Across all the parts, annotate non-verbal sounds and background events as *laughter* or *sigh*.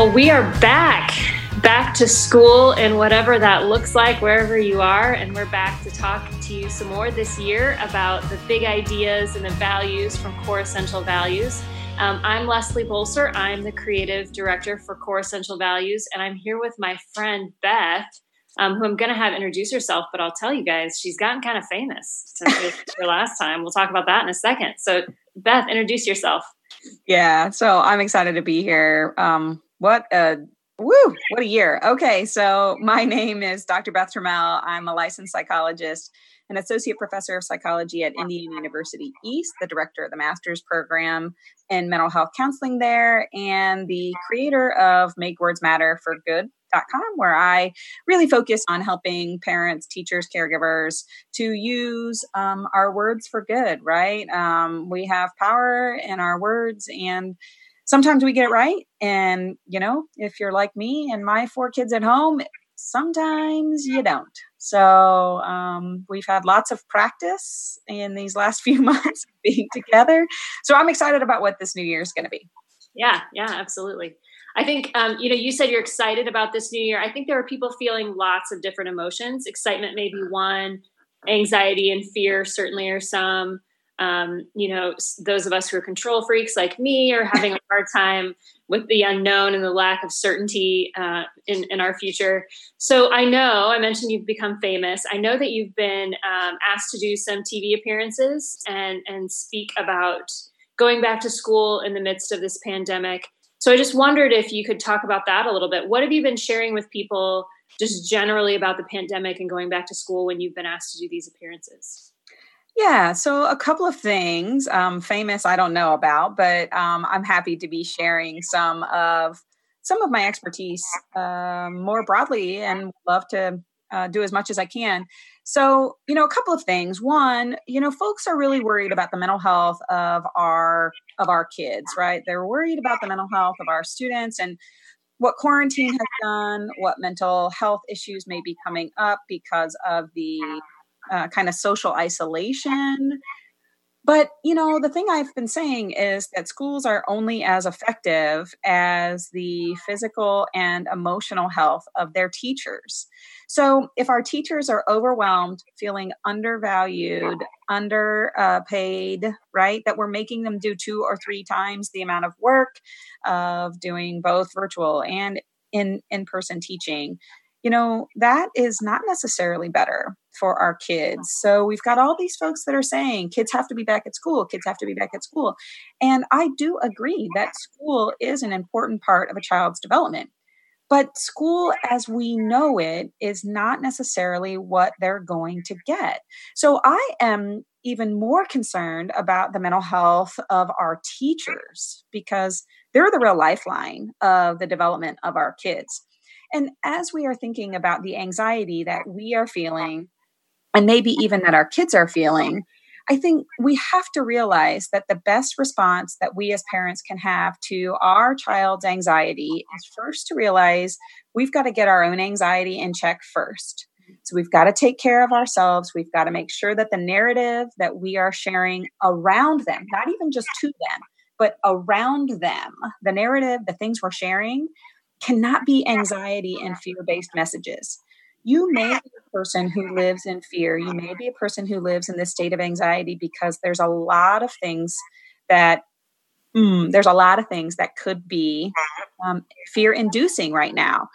Well, we are back, back to school and whatever that looks like, wherever you are. And we're back to talk to you some more this year about the big ideas and the values from Core Essential Values. Um, I'm Leslie Bolser. I'm the creative director for Core Essential Values, and I'm here with my friend Beth, um, who I'm going to have introduce herself. But I'll tell you guys, she's gotten kind of famous since her last time. We'll talk about that in a second. So, Beth, introduce yourself. Yeah, so I'm excited to be here. Um, what a woo! What a year. Okay, so my name is Dr. Beth Trammell. I'm a licensed psychologist an associate professor of psychology at Indiana University East, the director of the master's program in mental health counseling there, and the creator of Make Words Matter for Good.com, where I really focus on helping parents, teachers, caregivers to use um, our words for good, right? Um, we have power in our words and sometimes we get it right. And, you know, if you're like me and my four kids at home, sometimes you don't. So um, we've had lots of practice in these last *laughs* few months being together. So I'm excited about what this new year is going to be. Yeah, yeah, absolutely. I think um, you know you said you're excited about this new year. I think there are people feeling lots of different emotions. Excitement may be one, anxiety and fear certainly are some um, you know, those of us who are control freaks like me are having a *laughs* hard time with the unknown and the lack of certainty uh, in, in our future. So I know I mentioned you've become famous. I know that you've been um, asked to do some TV appearances and and speak about going back to school in the midst of this pandemic. So I just wondered if you could talk about that a little bit. What have you been sharing with people just generally about the pandemic and going back to school when you've been asked to do these appearances? Yeah, so a couple of things. Um, famous, I don't know about, but um, I'm happy to be sharing some of some of my expertise uh, more broadly, and love to uh, do as much as I can. So, you know, a couple of things. One, you know, folks are really worried about the mental health of our of our kids, right? They're worried about the mental health of our students and what quarantine has done, what mental health issues may be coming up because of the uh, kind of social isolation. But, you know, the thing I've been saying is that schools are only as effective as the physical and emotional health of their teachers. So if our teachers are overwhelmed, feeling undervalued, underpaid, uh, right, that we're making them do two or three times the amount of work of doing both virtual and in in person teaching, you know, that is not necessarily better for our kids. So we've got all these folks that are saying kids have to be back at school, kids have to be back at school. And I do agree that school is an important part of a child's development. But school as we know it is not necessarily what they're going to get. So I am even more concerned about the mental health of our teachers because they're the real lifeline of the development of our kids. And as we are thinking about the anxiety that we are feeling, and maybe even that our kids are feeling, I think we have to realize that the best response that we as parents can have to our child's anxiety is first to realize we've got to get our own anxiety in check first. So we've got to take care of ourselves. We've got to make sure that the narrative that we are sharing around them, not even just to them, but around them, the narrative, the things we're sharing, cannot be anxiety and fear based messages. You may be a person who lives in fear. You may be a person who lives in this state of anxiety because there's a lot of things that mm, there's a lot of things that could be um, fear inducing right now.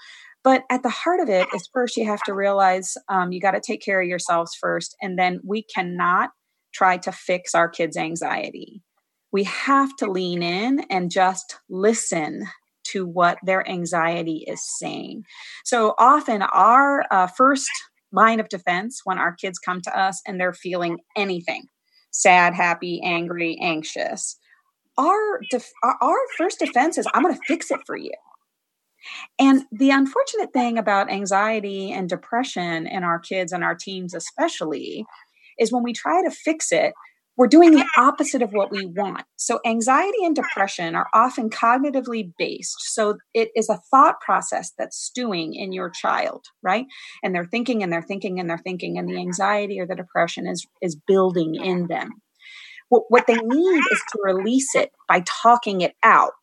But at the heart of it is first you have to realize um, you got to take care of yourselves first, and then we cannot try to fix our kids' anxiety. We have to lean in and just listen to what their anxiety is saying. So often, our uh, first line of defense when our kids come to us and they're feeling anything sad, happy, angry, anxious our, def- our first defense is, I'm going to fix it for you. And the unfortunate thing about anxiety and depression in our kids and our teens, especially, is when we try to fix it, we're doing the opposite of what we want. So, anxiety and depression are often cognitively based. So, it is a thought process that's stewing in your child, right? And they're thinking and they're thinking and they're thinking, and the mm-hmm. anxiety or the depression is, is building in them. What, what they need is to release it by talking it out.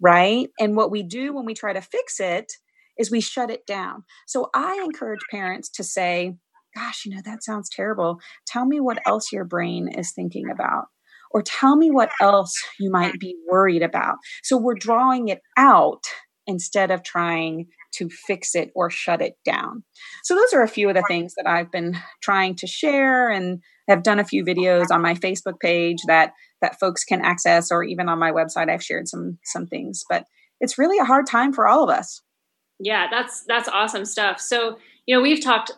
right? And what we do when we try to fix it is we shut it down. So I encourage parents to say, gosh, you know, that sounds terrible. Tell me what else your brain is thinking about. Or tell me what else you might be worried about. So we're drawing it out instead of trying to fix it or shut it down. So those are a few of the things that I've been trying to share and have done a few videos on my Facebook page that that folks can access or even on my website I've shared some some things, but it's really a hard time for all of us. Yeah, that's that's awesome stuff. So, you know, we've talked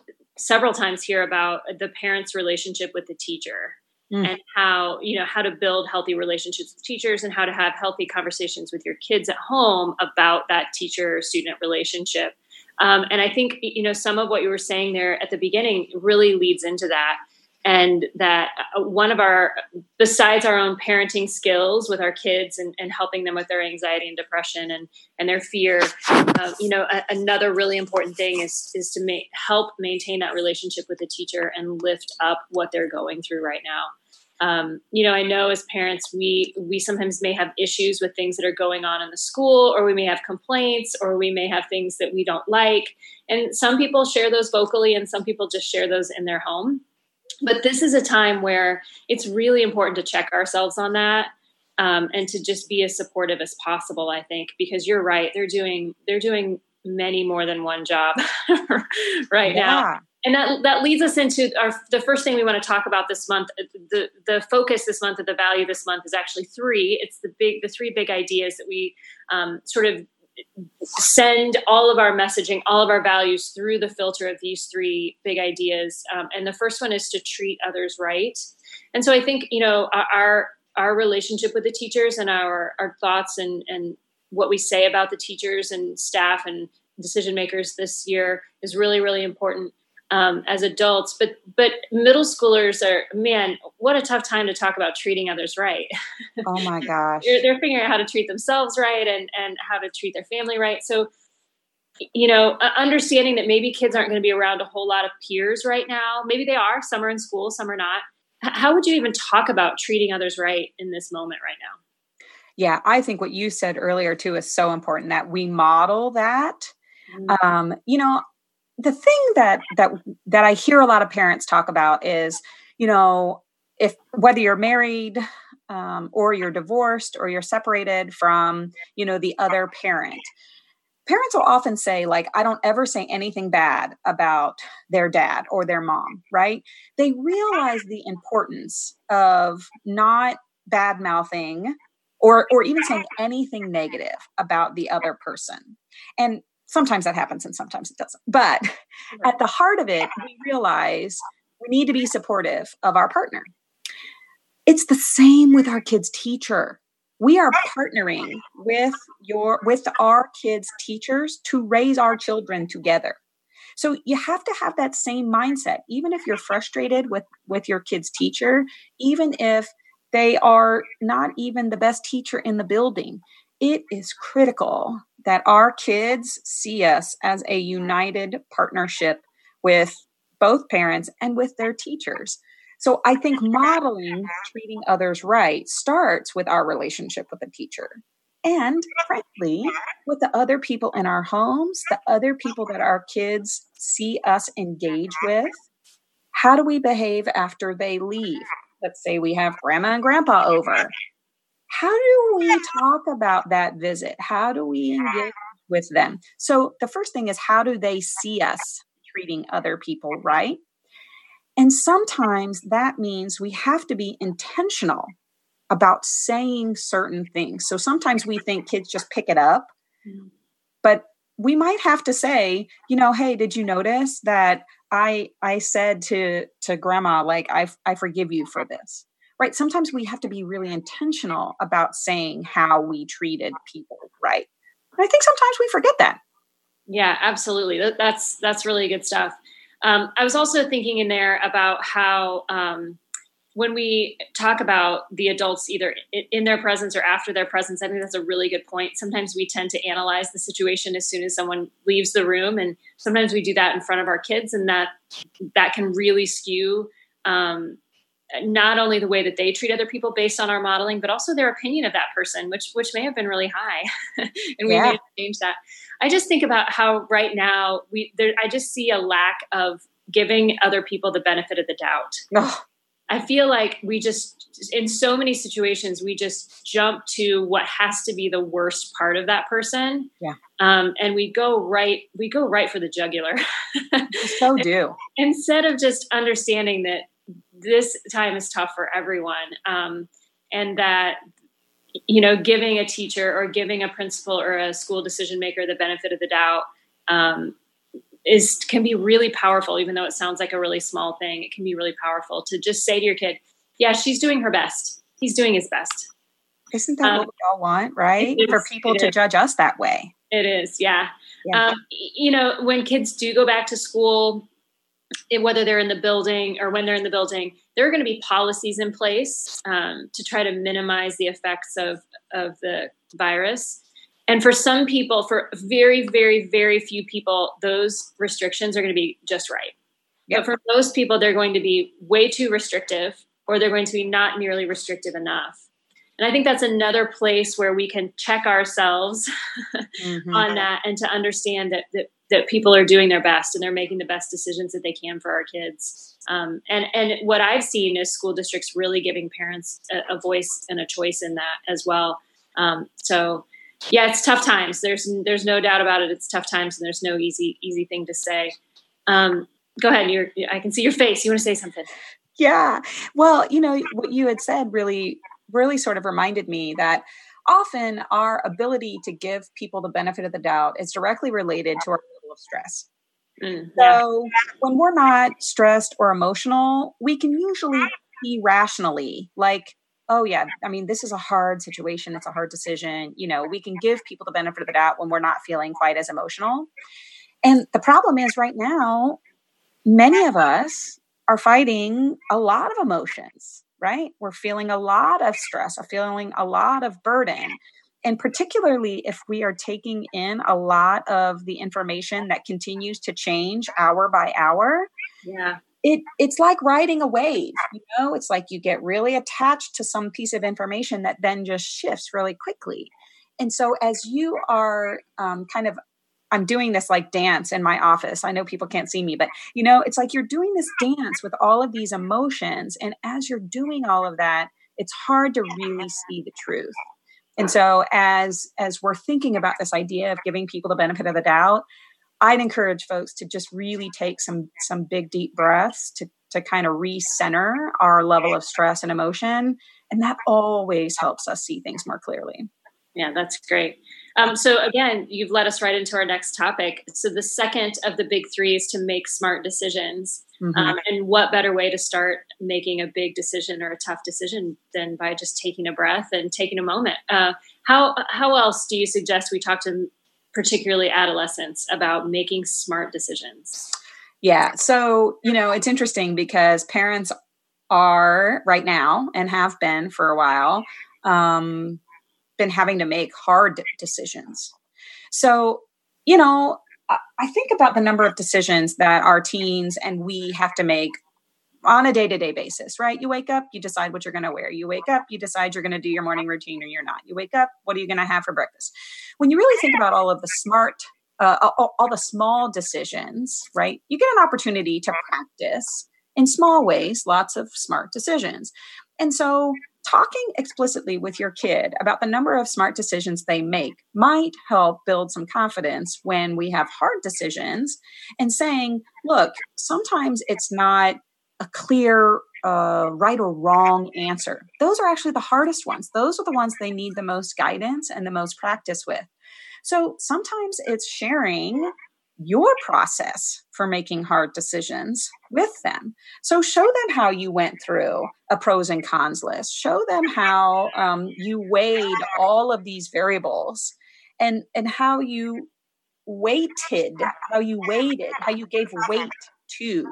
several times here about the parent's relationship with the teacher mm. and how you know how to build healthy relationships with teachers and how to have healthy conversations with your kids at home about that teacher student relationship um, and i think you know some of what you were saying there at the beginning really leads into that and that uh, one of our besides our own parenting skills with our kids and, and helping them with their anxiety and depression and and their fear uh, you know a, another really important thing is is to make help maintain that relationship with the teacher and lift up what they're going through right now. Um, you know i know as parents we we sometimes may have issues with things that are going on in the school or we may have complaints or we may have things that we don't like. And some people share those vocally and some people just share those in their home but this is a time where it's really important to check ourselves on that um, and to just be as supportive as possible i think because you're right they're doing they're doing many more than one job *laughs* right yeah. now and that that leads us into our the first thing we want to talk about this month the the focus this month of the value this month is actually three it's the big the three big ideas that we um, sort of send all of our messaging, all of our values through the filter of these three big ideas. Um, and the first one is to treat others right. And so I think you know our our relationship with the teachers and our our thoughts and and what we say about the teachers and staff and decision makers this year is really really important um, as adults but but middle schoolers are man what a tough time to talk about treating others right. *laughs* Oh my gosh. They're, they're, figuring out how to treat themselves right and and how to treat their family right. So you know understanding that maybe kids aren't going to be around a whole lot of peers right now. Maybe they are. Some are in school some are not. How would you even talk about treating others right in this moment right now? Yeah i think what you said earlier too is so important that we model that. Mm-hmm. um, you know the thing that that that I hear a lot of parents talk about is, you know, if whether you're married um, or you're divorced or you're separated from, you know, the other parent, parents will often say like i don't ever say anything bad about their dad or their mom right? They realize the importance of not bad mouthing or or even saying anything negative about the other person. And sometimes that happens and sometimes it doesn't. But at the heart of it, we realize we need to be supportive of our partner. It's the same with our kids' teacher. We are partnering with your with our kids' teachers to raise our children together. So you have to have that same mindset even if you're frustrated with with your kids' teacher, even if they are not even the best teacher in the building. It is critical that our kids see us as a united partnership with both parents and with their teachers. So I think modeling treating others right starts with our relationship with the teacher. And frankly, with the other people in our homes, the other people that our kids see us engage with, how do we behave after they leave? Let's say we have grandma and grandpa over. How do we talk about that visit? How do we engage with them? So, the first thing is how do they see us treating other people right? And sometimes that means we have to be intentional about saying certain things. So sometimes we think kids just pick it up, mm. but we might have to say, you know, hey, did you notice that I I said to to grandma like I I forgive you for this right? Sometimes we have to be really intentional about saying how we treated people, right? And I think sometimes we forget that. Yeah, absolutely. That, that's that's really good stuff. Um, I was also thinking in there about how um, when we talk about the adults either in their presence or after their presence, I think that's a really good point. Sometimes we tend to analyze the situation as soon as someone leaves the room, and sometimes we do that in front of our kids, and that that can really skew um, not only the way that they treat other people based on our modeling, but also their opinion of that person, which which may have been really high, *laughs* and we yeah. need to change that. I just think about how right now we there. I just see a lack of giving other people the benefit of the doubt. Oh. I feel like we just, in so many situations, we just jump to what has to be the worst part of that person. Yeah. Um, and we go right, we go right for the jugular. *laughs* so do. Instead of just understanding that this time is tough for everyone. Um, and that, you know, giving a teacher or giving a principal or a school decision maker the benefit of the doubt um, is can be really powerful even though it sounds like a really small thing it can be really powerful to just say to your kid yeah she's doing her best he's doing his best isn't that um, what we all want right is, for people to is. judge us that way it is yeah, yeah. Um, you know when kids do go back to school it, whether they're in the building or when they're in the building there are going to be policies in place um, to try to minimize the effects of of the virus and for some people, for very, very, very few people, those restrictions are going to be just right. Yep. But for most people, they're going to be way too restrictive or they're going to be not nearly restrictive enough. And I think that's another place where we can check ourselves mm-hmm. on that and to understand that, that, that people are doing their best and they're making the best decisions that they can for our kids. Um, and and what I've seen is school districts really giving parents a, a voice and a choice in that as well. Um, so yeah, it's tough times. There's there's no doubt about it. It's tough times, and there's no easy easy thing to say. Um, go ahead. You're, I can see your face. You want to say something? Yeah. Well, you know what you had said really really sort of reminded me that often our ability to give people the benefit of the doubt is directly related to our level of stress. Mm, yeah. So when we're not stressed or emotional, we can usually be rationally like oh yeah i mean this is a hard situation it's a hard decision you know we can give people the benefit of the doubt when we're not feeling quite as emotional and the problem is right now many of us are fighting a lot of emotions right? We're feeling a lot of stress or feeling a lot of burden. And particularly if we are taking in a lot of the information that continues to change hour by hour yeah. it it's like riding a wave you know? It's like you get really attached to some piece of information that then just shifts really quickly. And so as you are um, kind of i'm doing this like dance in my office i know people can't see me but you know it's like you're doing this dance with all of these emotions and as you're doing all of that it's hard to really see the truth and so as as we're thinking about this idea of giving people the benefit of the doubt I'd encourage folks to just really take some some big deep breaths to to kind of recenter our level of stress and emotion, and that always helps us see things more clearly. Yeah, that's great. Um, so again, you've led us right into our next topic. So the second of the big three is to make smart decisions. Mm-hmm. Um, and what better way to start making a big decision or a tough decision than by just taking a breath and taking a moment? Uh, how how else do you suggest we talk to particularly adolescents, about making smart decisions? Yeah. So, you know, it's interesting because parents are right now and have been for a while um, been having to make hard decisions. So, you know, I think about the number of decisions that our teens and we have to make on a day to day basis, right? You wake up, you decide what you're going to wear. You wake up, you decide you're going to do your morning routine or you're not. You wake up, what are you going to have for breakfast? When you really think about all of the smart, uh, all, all the small decisions, right? You get an opportunity to practice in small ways lots of smart decisions. And so, talking explicitly with your kid about the number of smart decisions they make might help build some confidence when we have hard decisions and saying, look, sometimes it's not a clear uh, right or wrong answer. Those are actually the hardest ones. Those are the ones they need the most guidance and the most practice with. So sometimes it's sharing your process for making hard decisions with them. So show them how you went through a pros and cons list. Show them how um, you weighed all of these variables and and how you weighted, how you weighted, how you gave weight to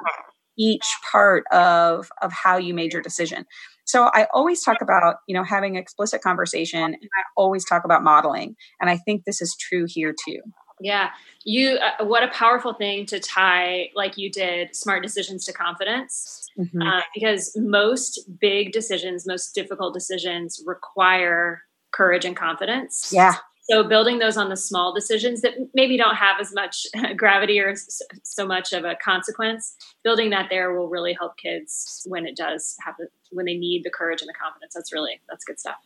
each part of of how you made your decision so i always talk about you know having explicit conversation and i always talk about modeling and i think this is true here too Yeah. You, uh, what a powerful thing to tie, like you did, smart decisions to confidence. Mm-hmm. Uh, because most big decisions, most difficult decisions require courage and confidence. Yeah. So building those on the small decisions that maybe don't have as much *laughs* gravity or so much of a consequence, building that there will really help kids when it does happen, when they need the courage and the confidence. That's really, that's good stuff.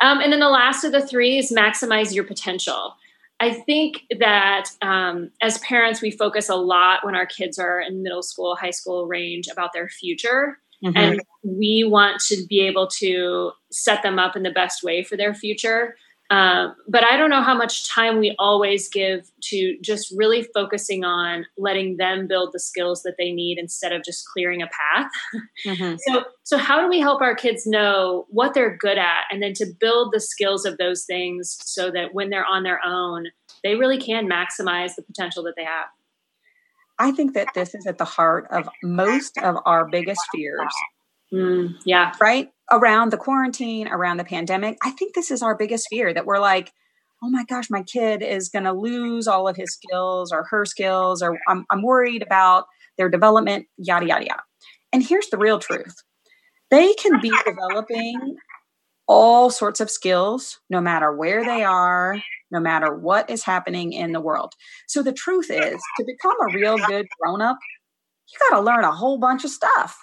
Um, and then the last of the three is maximize your potential. I think that um, as parents, we focus a lot when our kids are in middle school, high school range about their future. Mm-hmm. And we want to be able to set them up in the best way for their future. Um, but I don't know how much time we always give to just really focusing on letting them build the skills that they need instead of just clearing a path. Mm-hmm. so, so how do we help our kids know what they're good at, and then to build the skills of those things so that when they're on their own, they really can maximize the potential that they have. I think that this is at the heart of most of our biggest fears. Mm, yeah. Right? Around the quarantine, around the pandemic, I think this is our biggest fear that we're like, oh my gosh, my kid is going to lose all of his skills or her skills, or I'm, I'm worried about their development, yada, yada, yada. And here's the real truth they can be developing all sorts of skills no matter where they are, no matter what is happening in the world. So the truth is, to become a real good grown up, you got to learn a whole bunch of stuff.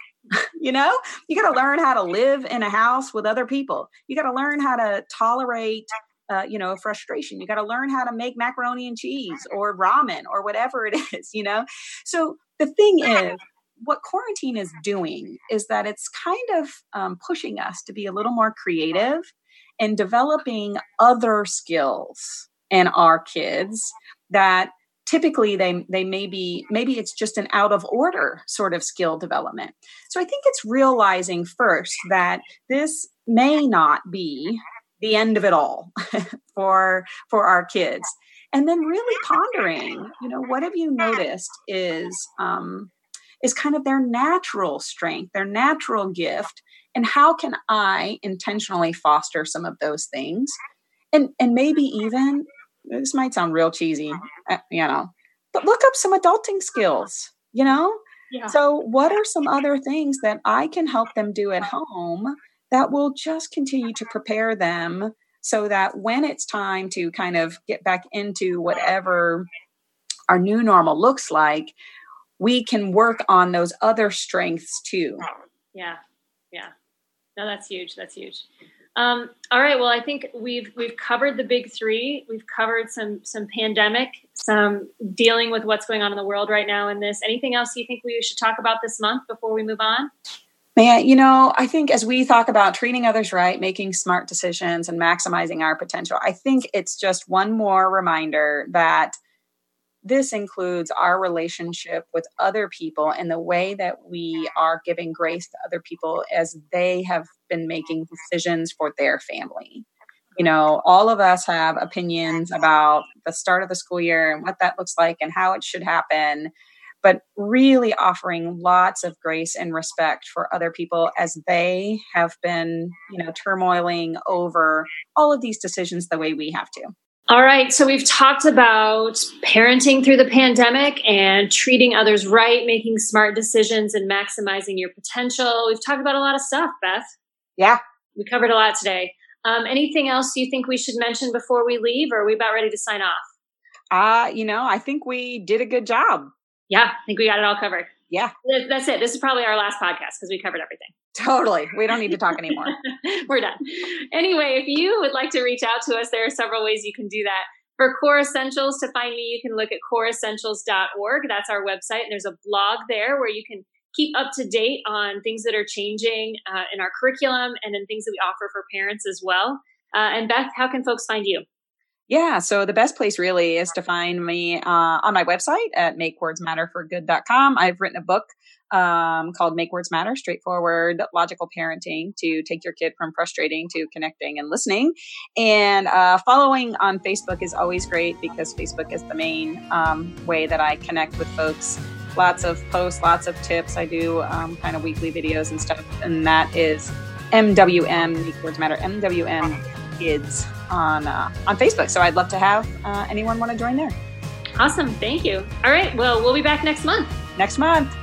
You know, you got to learn how to live in a house with other people. You got to learn how to tolerate, uh, you know, frustration. You got to learn how to make macaroni and cheese or ramen or whatever it *laughs* is, you know. So the thing is, what quarantine is doing is that it's kind of um, pushing us to be a little more creative and developing other skills in our kids that typically they they may be maybe it's just an out of order sort of skill development. So i think it's realizing first that this may not be the end of it all *laughs* for for our kids. And then really pondering you know what have you noticed is um is kind of their natural strength their natural gift and how can i intentionally foster some of those things? And and maybe even this might sound real cheesy, uh-huh. uh, you know, but look up some adulting uh-huh. skills, you know? Yeah. So, what are some other things that I can help them do at home that will just continue to uh-huh. prepare them so that when it's time to kind of get back into whatever our new normal looks like, we can work on those other strengths too. Oh, yeah. Yeah. No, that's huge. That's huge. Um, all right. Well, I think we've we've covered the big three. We've covered some some pandemic, some dealing with what's going on in the world right now in this. Anything else you think we should talk about this month before we move on? Man, you know, I think as we talk about treating others right, making smart decisions, and maximizing our potential, I think it's just one more reminder that this includes our relationship with other people and the way that we are giving grace to other people as they have been making decisions for their family. You know, all of us have opinions about the start of the school year and what that looks like and how it should happen, but really offering lots of grace and respect for other people as they have been, you know, turmoiling over all of these decisions the way we have to. All right, so we've talked about parenting through the pandemic and treating others right, making smart decisions, and maximizing your potential. We've talked about a lot of stuff, Beth. Yeah. We covered a lot today. Um, anything else you think we should mention before we leave, or are we about ready to sign off? Uh, you know, I think we did a good job. Yeah, I think we got it all covered. Yeah. That's it. This is probably our last podcast because we covered everything. Totally. We don't need to talk anymore. *laughs* We're done. Anyway, if you would like to reach out to us, there are several ways you can do that. For Core Essentials, to find me, you can look at coreessentials.org. That's our website. And there's a blog there where you can keep up to date on things that are changing uh, in our curriculum and in things that we offer for parents as well. Uh, and Beth, how can folks find you? Yeah, so the best place really is to find me uh, on my website at makewordsmatterforgood.com. I've written a book um, called Make Words Matter Straightforward Logical Parenting to take your kid from frustrating to connecting and listening. And uh, following on Facebook is always great because Facebook is the main um, way that I connect with folks. Lots of posts, lots of tips. I do um, kind of weekly videos and stuff, and that is MWM, Make Words Matter, MWM Kids on uh, on Facebook. So I'd love to have uh, anyone want to join there. Awesome. Thank you. All right. Well, we'll be back next month. Next month.